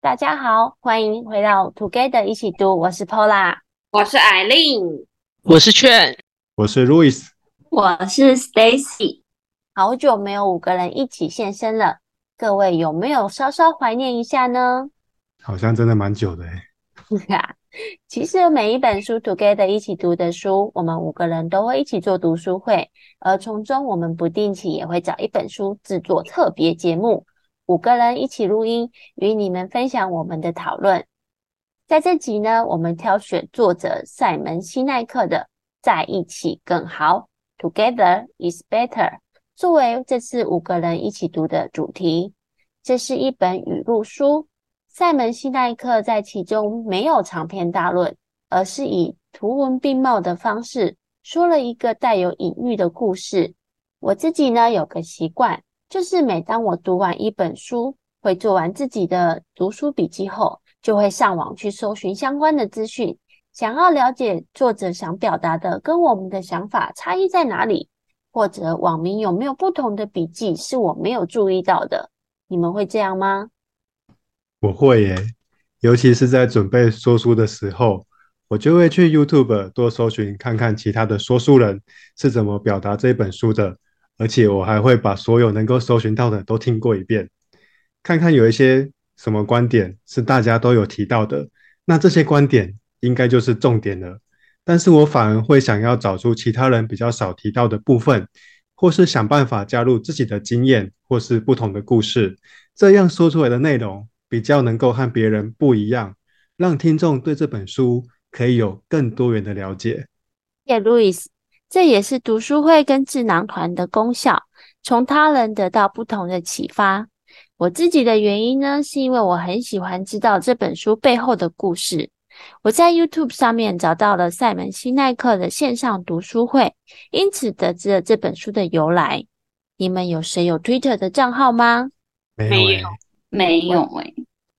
大家好，欢迎回到 Together 一起读。我是 Paula，我是 Eileen，我是 Chen，我是 Louis，我是 Stacy。好久没有五个人一起现身了，各位有没有稍稍怀念一下呢？好像真的蛮久的哎。其实每一本书 Together 一起读的书，我们五个人都会一起做读书会，而从中我们不定期也会找一本书制作特别节目。五个人一起录音，与你们分享我们的讨论。在这集呢，我们挑选作者赛门西奈克的《在一起更好》（Together is Better） 作为这次五个人一起读的主题。这是一本语录书，赛门西奈克在其中没有长篇大论，而是以图文并茂的方式说了一个带有隐喻的故事。我自己呢，有个习惯。就是每当我读完一本书，会做完自己的读书笔记后，就会上网去搜寻相关的资讯，想要了解作者想表达的跟我们的想法差异在哪里，或者网民有没有不同的笔记是我没有注意到的。你们会这样吗？我会耶，尤其是在准备说书的时候，我就会去 YouTube 多搜寻，看看其他的说书人是怎么表达这本书的。而且我还会把所有能够搜寻到的都听过一遍，看看有一些什么观点是大家都有提到的，那这些观点应该就是重点了。但是我反而会想要找出其他人比较少提到的部分，或是想办法加入自己的经验，或是不同的故事，这样说出来的内容比较能够和别人不一样，让听众对这本书可以有更多元的了解。谢谢，Louis。这也是读书会跟智囊团的功效，从他人得到不同的启发。我自己的原因呢，是因为我很喜欢知道这本书背后的故事。我在 YouTube 上面找到了赛门西奈克的线上读书会，因此得知了这本书的由来。你们有谁有 Twitter 的账号吗？没有，没有诶。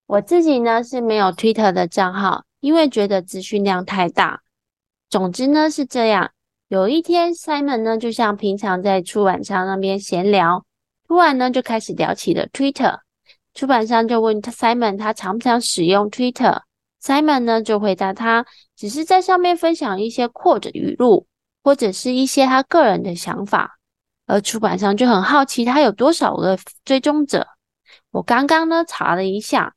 我自己呢是没有 Twitter 的账号，因为觉得资讯量太大。总之呢是这样。有一天，Simon 呢就像平常在出版商那边闲聊，突然呢就开始聊起了 Twitter。出版商就问他 Simon 他常不常使用 Twitter？Simon 呢就回答他，只是在上面分享一些 quote 语录，或者是一些他个人的想法。而出版商就很好奇他有多少个追踪者。我刚刚呢查了一下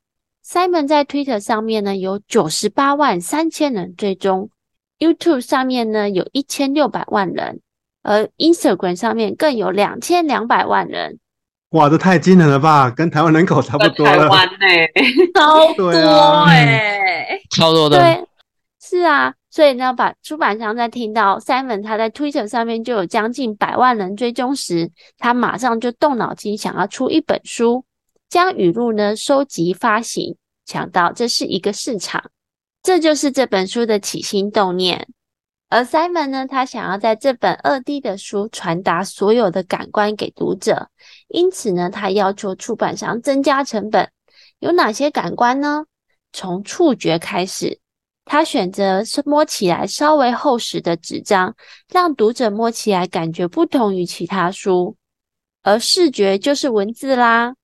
，Simon 在 Twitter 上面呢有九十八万三千人追踪。YouTube 上面呢有一千六百万人，而 Instagram 上面更有两千两百万人。哇，这太惊人了吧！跟台湾人口差不多了。台湾呢、欸，超多哎、欸，超多的。对，是啊，所以呢，把出版商在听到 Simon 他在 Twitter 上面就有将近百万人追踪时，他马上就动脑筋想要出一本书，将语录呢收集发行，想到这是一个市场。这就是这本书的起心动念，而 Simon 呢，他想要在这本二 D 的书传达所有的感官给读者，因此呢，他要求出版商增加成本。有哪些感官呢？从触觉开始，他选择是摸起来稍微厚实的纸张，让读者摸起来感觉不同于其他书。而视觉就是文字啦，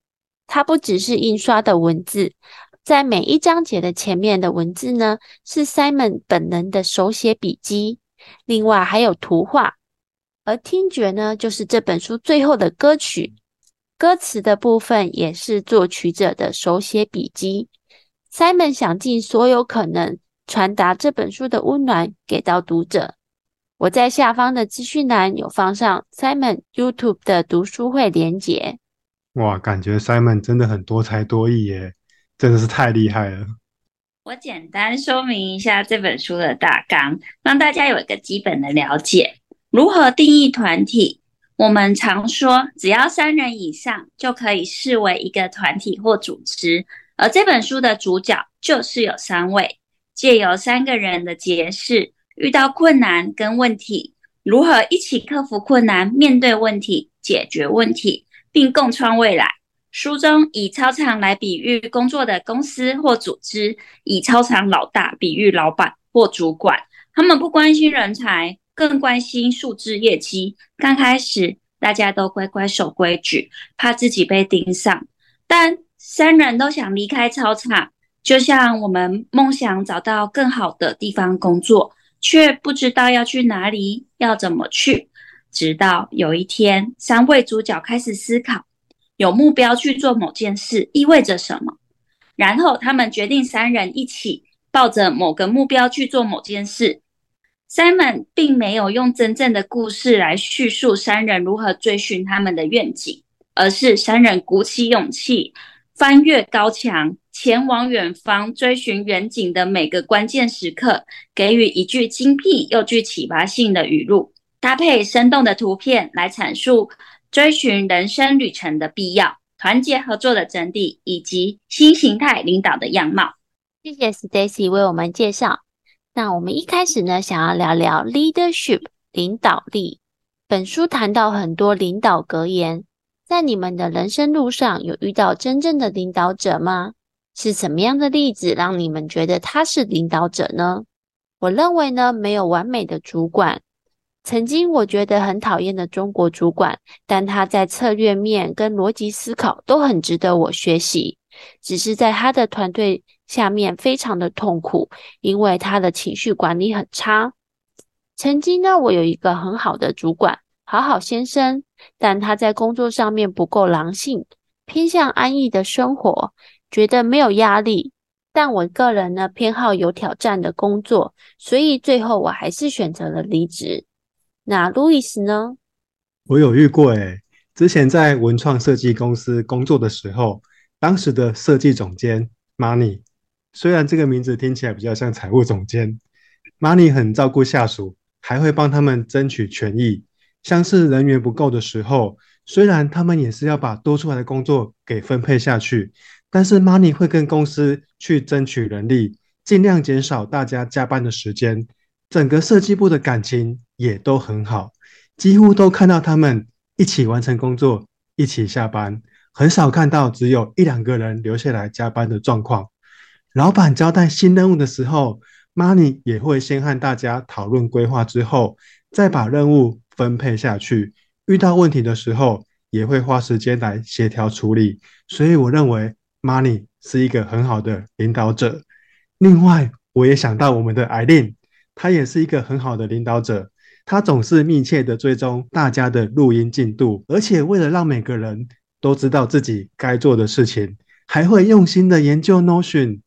它不只是印刷的文字。在每一章节的前面的文字呢，是 Simon 本人的手写笔记，另外还有图画。而听觉呢，就是这本书最后的歌曲，歌词的部分也是作曲者的手写笔记。Simon 想尽所有可能传达这本书的温暖给到读者。我在下方的资讯栏有放上 Simon YouTube 的读书会连结。哇，感觉 Simon 真的很多才多艺耶。真的是太厉害了！我简单说明一下这本书的大纲，让大家有一个基本的了解。如何定义团体？我们常说，只要三人以上就可以视为一个团体或组织。而这本书的主角就是有三位，借由三个人的结识，遇到困难跟问题，如何一起克服困难，面对问题，解决问题，并共创未来。书中以操场来比喻工作的公司或组织，以操场老大比喻老板或主管。他们不关心人才，更关心数字业绩。刚开始大家都乖乖守规矩，怕自己被盯上。但三人都想离开操场，就像我们梦想找到更好的地方工作，却不知道要去哪里，要怎么去。直到有一天，三位主角开始思考，有目标去做某件事意味着什么。然后他们决定三人一起抱着某个目标去做某件事。Simon 并没有用真正的故事来叙述三人如何追寻他们的愿景，而是三人鼓起勇气，翻越高墙，前往远方，追寻远景的每个关键时刻，给予一句精辟又具启发性的语录，搭配生动的图片来阐述追寻人生旅程的必要、团结合作的真谛以及新形态领导的样貌。谢谢 Stacy 为我们介绍。那我们一开始呢，想要聊聊 leadership 领导力。本书谈到很多领导格言，在你们的人生路上有遇到真正的领导者吗？是什么样的例子让你们觉得他是领导者呢？我认为呢，没有完美的主管。曾经我觉得很讨厌的中国主管，但他在策略面跟逻辑思考都很值得我学习。只是在他的团队下面非常的痛苦，因为他的情绪管理很差。曾经呢，我有一个很好的主管，好好先生，但他在工作上面不够狼性，偏向安逸的生活，觉得没有压力。但我个人呢，偏好有挑战的工作，所以最后我还是选择了离职。那路易斯呢？我有遇过诶，之前在文创设计公司工作的时候。当时的设计总监 Money，虽然这个名字听起来比较像财务总监，Money 很照顾下属，还会帮他们争取权益。像是人员不够的时候，虽然他们也是要把多出来的工作给分配下去，但是 Money 会跟公司去争取人力，尽量减少大家加班的时间。整个设计部的感情也都很好，几乎都看到他们一起完成工作，一起下班。很少看到只有一两个人留下来加班的状况。老板交代新任务的时候，Money 也会先和大家讨论规划之后，再把任务分配下去。遇到问题的时候，也会花时间来协调处理。所以我认为 Money 是一个很好的领导者。另外，我也想到我们的 Eileen，他也是一个很好的领导者。他总是密切的追踪大家的录音进度，而且为了让每个人都知道自己该做的事情，还会用心的研究 Notion，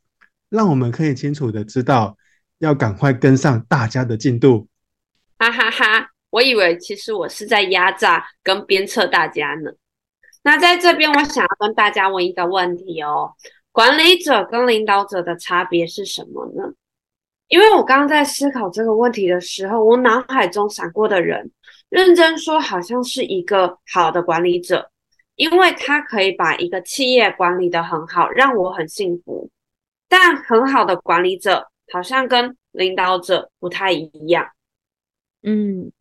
让我们可以清楚的知道要赶快跟上大家的进度。哈哈哈，我以为其实我是在压榨跟鞭策大家呢。那在这边，我想要跟大家问一个问题哦：管理者跟领导者的差别是什么呢？因为我刚刚在思考这个问题的时候，我脑海中闪过的人，认真说，好像是一个好的管理者。因为他可以把一个企业管理得很好，让我很幸福。但很好的管理者好像跟领导者不太一样。嗯，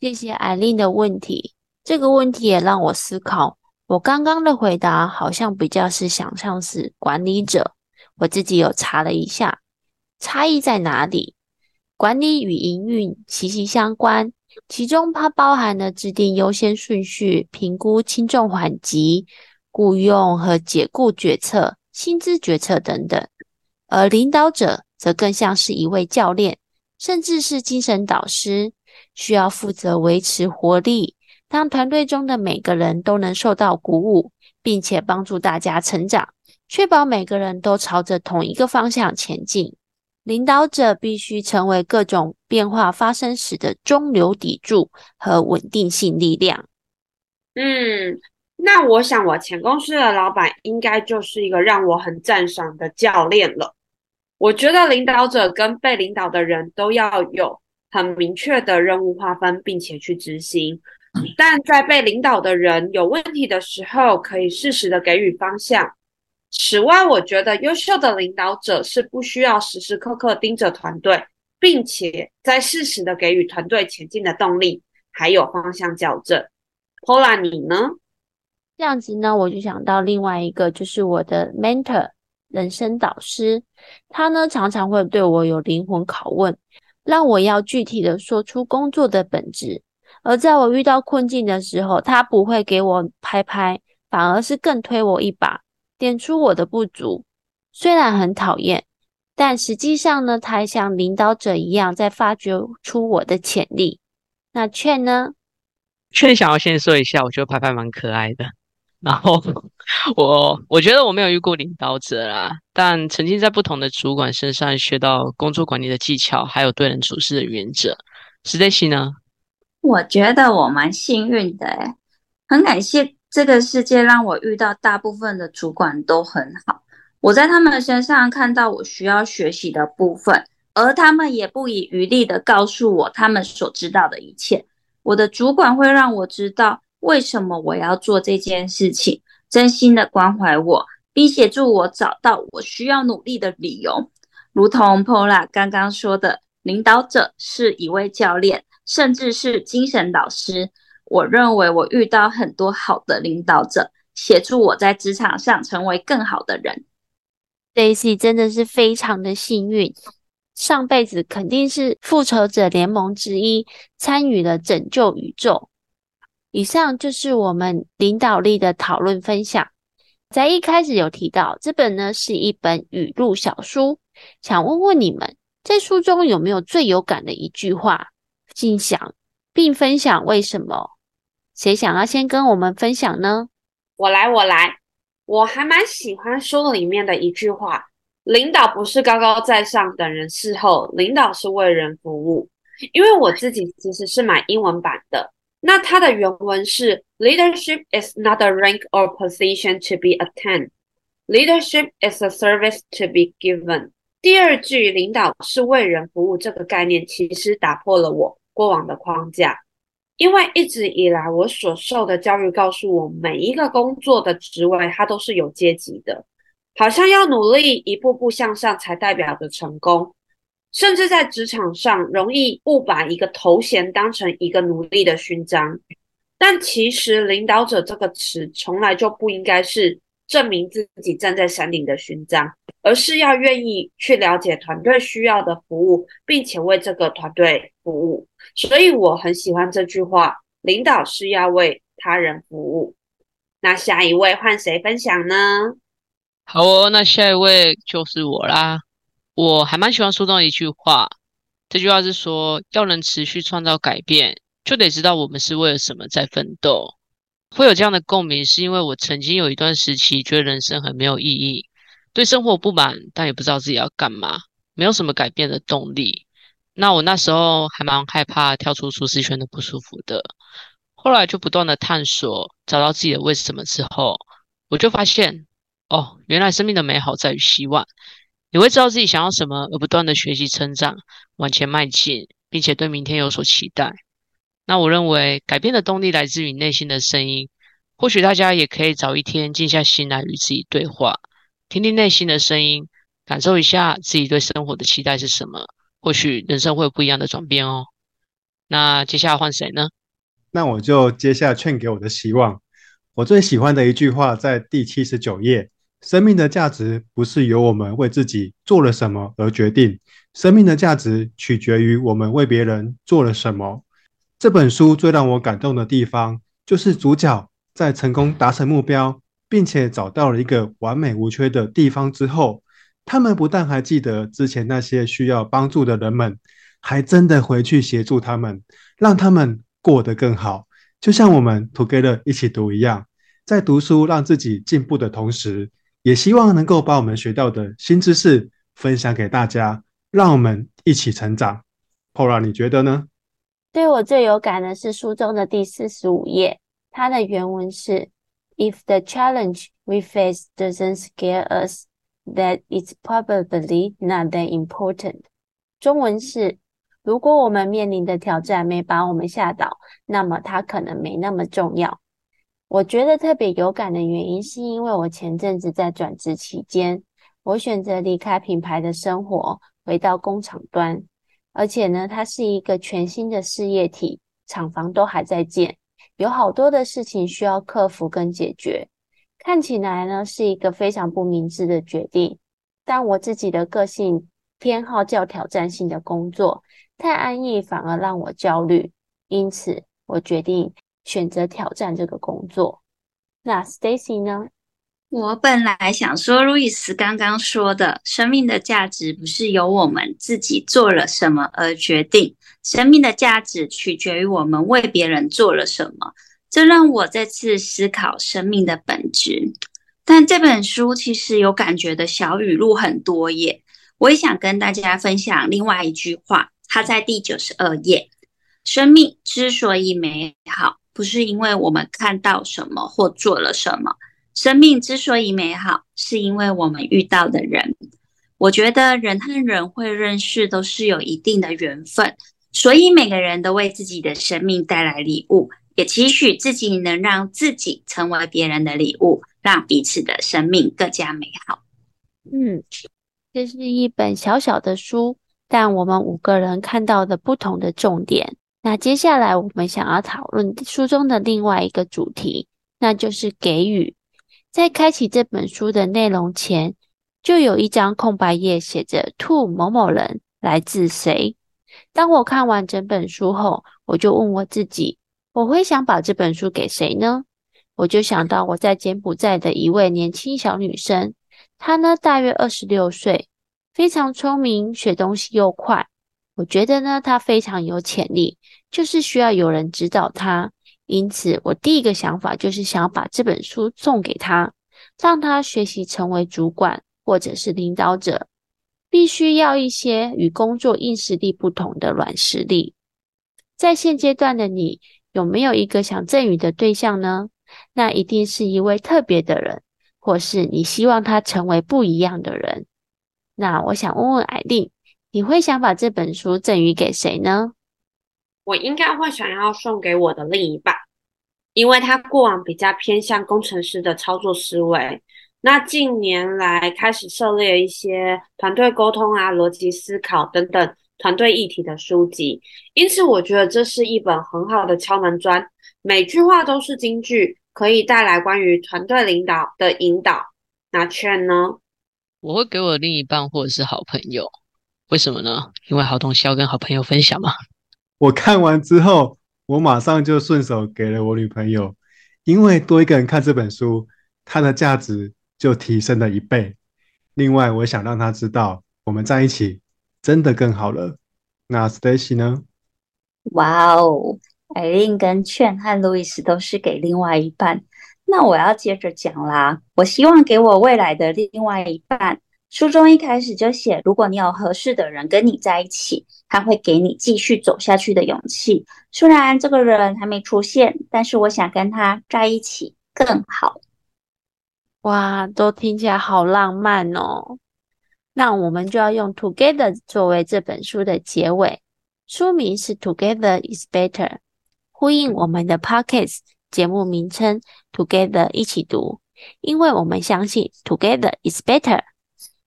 谢谢艾琳的问题。这个问题也让我思考。我刚刚的回答好像比较是想象是管理者。我自己有查了一下，差异在哪里？管理与营运息息相关。其中它包含了制定优先顺序、评估轻重缓急、雇佣和解雇决策、薪资决策等等。而领导者则更像是一位教练，甚至是精神导师，需要负责维持活力，让团队中的每个人都能受到鼓舞，并且帮助大家成长，确保每个人都朝着同一个方向前进。领导者必须成为各种变化发生时的中流砥柱和稳定性力量。嗯，那我想我前公司的老板应该就是一个让我很赞赏的教练了。我觉得领导者跟被领导的人都要有很明确的任务划分，并且去执行。但在被领导的人有问题的时候，可以适时的给予方向。此外，我觉得优秀的领导者是不需要时时刻刻盯着团队，并且在适时的给予团队前进的动力，还有方向校正。Pola，你呢？这样子呢，我就想到另外一个，就是我的 mentor 人生导师，他呢常常会对我有灵魂拷问，让我要具体的说出工作的本质。而在我遇到困境的时候，他不会给我拍拍，反而是更推我一把。点出我的不足。虽然很讨厌，但实际上呢，他像领导者一样在发掘出我的潜力。那劝呢？劝想要先说一下，我觉得拍拍蛮可爱的。然后我我觉得我没有遇过领导者啦，但曾经在不同的主管身上学到工作管理的技巧，还有对人处事的原则。Stacy 呢？我觉得我蛮幸运的，诶，很感谢这个世界让我遇到大部分的主管都很好。我在他们身上看到我需要学习的部分，而他们也不遗余力的告诉我他们所知道的一切。我的主管会让我知道为什么我要做这件事情，真心的关怀我，并协助我找到我需要努力的理由。如同 Pola 刚刚说的，领导者是一位教练，甚至是精神导师。我认为我遇到很多好的领导者，协助我在职场上成为更好的人。Daisy 真的是非常的幸运，上辈子肯定是复仇者联盟之一，参与了拯救宇宙。以上就是我们领导力的讨论分享。在一开始有提到，这本呢是一本语录小书，想问问你们，在书中有没有最有感的一句话？请想并分享为什么？谁想要先跟我们分享呢？我来，我来。我还蛮喜欢书里面的一句话：“领导不是高高在上等人事后，领导是为人服务。”因为我自己其实是买英文版的，那它的原文是：“Leadership is not a rank or position to be attained. Leadership is a service to be given.” 第二句“领导是为人服务”这个概念，其实打破了我过往的框架。因为一直以来，我所受的教育告诉我，每一个工作的职位它都是有阶级的，好像要努力一步步向上才代表着成功。甚至在职场上，容易误把一个头衔当成一个努力的勋章。但其实，领导者这个词从来就不应该是证明自己站在山顶的勋章，而是要愿意去了解团队需要的服务，并且为这个团队服务。所以我很喜欢这句话：领导是要为他人服务。那下一位换谁分享呢？好哦，那下一位就是我啦。我还蛮喜欢书中一句话，这句话是说，要能持续创造改变，就得知道我们是为了什么在奋斗。会有这样的共鸣，是因为我曾经有一段时期觉得人生很没有意义，对生活不满，但也不知道自己要干嘛，没有什么改变的动力。那我那时候还蛮害怕跳出舒适圈的不舒服的，后来就不断的探索，找到自己的为什么之后，我就发现，哦，原来生命的美好在于希望。你会知道自己想要什么，而不断的学习成长，往前迈进，并且对明天有所期待。那我认为改变的动力来自于内心的声音，或许大家也可以找一天静下心来与自己对话，听听内心的声音，感受一下自己对生活的期待是什么。或许人生会有不一样的转变哦。那接下来换谁呢？那我就接下劝给我的希望。我最喜欢的一句话在第七十九页：生命的价值不是由我们为自己做了什么而决定，生命的价值取决于我们为别人做了什么。这本书最让我感动的地方，就是主角在成功达成目标，并且找到了一个完美无缺的地方之后。他们不但还记得之前那些需要帮助的人们，还真的回去协助他们，让他们过得更好。就像我们 Together 一起读一样，在读书让自己进步的同时，也希望能够把我们学到的新知识分享给大家，让我们一起成长。Paula，你觉得呢？对我最有感的是书中的第四十五页，它的原文是：If the challenge we face doesn't scare us。That it's probably not that important。中文是：如果我们面临的挑战没把我们吓倒，那么它可能没那么重要。我觉得特别有感的原因，是因为我前阵子在转职期间，我选择离开品牌的生活，回到工厂端。而且呢，它是一个全新的事业体，厂房都还在建，有好多的事情需要克服跟解决。看起来呢，是一个非常不明智的决定，但我自己的个性偏好较挑战性的工作，太安逸反而让我焦虑，因此我决定选择挑战这个工作。那 Stacy 呢？我本来想说，路易斯刚刚说的，生命的价值不是由我们自己做了什么而决定，生命的价值取决于我们为别人做了什么。这让我再次思考生命的本质。但这本书其实有感觉的小语录很多页，我也想跟大家分享另外一句话，它在第九十二页：生命之所以美好，不是因为我们看到什么或做了什么。生命之所以美好，是因为我们遇到的人。我觉得人和人会认识，都是有一定的缘分，所以每个人都为自己的生命带来礼物，也期许自己能让自己成为别人的礼物，让彼此的生命更加美好。嗯，这是一本小小的书，但我们五个人看到的不同的重点。那接下来我们想要讨论书中的另外一个主题，那就是给予。在开启这本书的内容前，就有一张空白页，写着 “to 某某人来自谁”。当我看完整本书后，我就问我自己：我会想把这本书给谁呢？我就想到我在柬埔寨的一位年轻小女生，她呢大约二十六岁，非常聪明，学东西又快。我觉得呢她非常有潜力，就是需要有人指导她。因此，我第一个想法就是想要把这本书送给他，让他学习成为主管或者是领导者。必须要一些与工作硬实力不同的软实力。在现阶段的你，有没有一个想赠予的对象呢？那一定是一位特别的人，或是你希望他成为不一样的人。那我想问问艾丽，你会想把这本书赠予给谁呢？我应该会想要送给我的另一半，因为他过往比较偏向工程师的操作思维，那近年来开始涉猎一些团队沟通啊、逻辑思考等等团队议题的书籍，因此我觉得这是一本很好的敲门砖，每句话都是金句，可以带来关于团队领导的引导。那劝呢？我会给我另一半或者是好朋友，为什么呢？因为好东西要跟好朋友分享嘛。我看完之后，我马上就顺手给了我女朋友，因为多一个人看这本书，它的价值就提升了一倍。另外，我想让她知道，我们在一起真的更好了。那 Stacy 呢？哇哦，艾琳跟劝和路易斯都是给另外一半，那我要接着讲啦。我希望给我未来的另外一半。书中一开始就写，如果你有合适的人跟你在一起，他会给你继续走下去的勇气。虽然这个人还没出现，但是我想跟他在一起更好。哇，都听起来好浪漫哦！那我们就要用 Together 作为这本书的结尾。书名是 Together is Better，呼应我们的 Podcast 节目名称 Together 一起读，因为我们相信 Together is Better。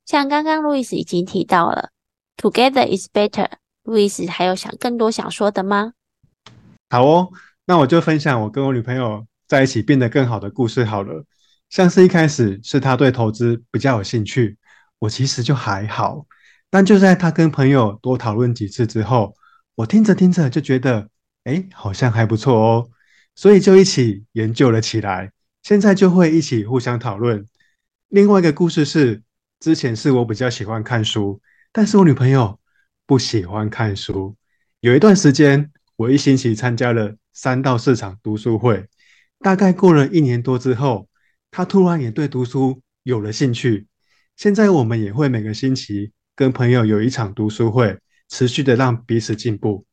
像刚刚路易斯已经提到了，Together is better。路易斯还有想更多想说的吗？好哦，那我就分享我跟我女朋友在一起变得更好的故事好了。像是一开始是她对投资比较有兴趣，我其实就还好。但就在她跟朋友多讨论几次之后，我听着听着就觉得，哎，好像还不错哦，所以就一起研究了起来。现在就会一起互相讨论。另外一个故事是。之前是我比较喜欢看书，但是我女朋友不喜欢看书。有一段时间，我一星期参加了三到四场读书会，大概过了一年多之后，她突然也对读书有了兴趣。现在我们也会每个星期跟朋友有一场读书会，持续的让彼此进步。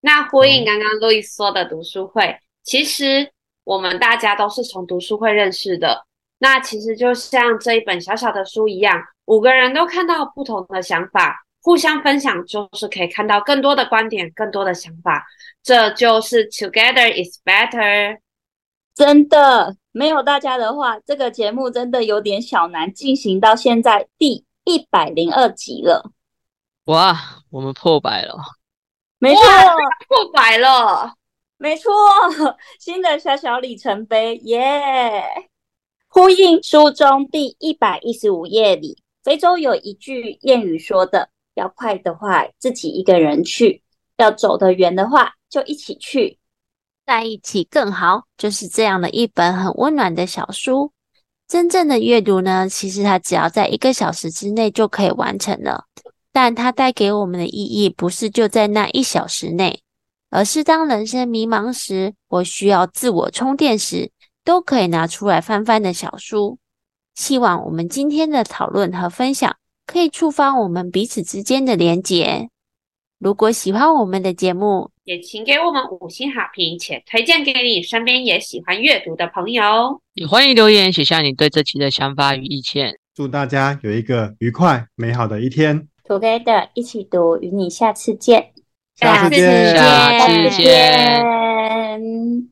那呼应刚刚路易斯说的读书会，其实我们大家都是从读书会认识的。那其实就像这一本小小的书一样，五个人都看到不同的想法，互相分享，就是可以看到更多的观点，更多的想法。这就是 Together is better。真的，没有大家的话，这个节目真的有点小难进行到现在第一百零二集了。哇，我们破百了！没错，破百了，没错，新的小小里程碑，耶、yeah!！呼应书中第一百一十五页里，非洲有一句谚语说的：“要快的话，自己一个人去；要走得远的话，就一起去，在一起更好。”就是这样的一本很温暖的小书。真正的阅读呢，其实它只要在一个小时之内就可以完成了，但它带给我们的意义不是就在那一小时内，而是当人生迷茫时，或需要自我充电时，都可以拿出来翻翻的小书。希望我们今天的讨论和分享可以触发我们彼此之间的连结。如果喜欢我们的节目，也请给我们五星好评，且推荐给你身边也喜欢阅读的朋友。也欢迎留言写下你对这期的想法与意见。祝大家有一个愉快美好的一天。Together 一起读，与你下次见。下次见，下次见。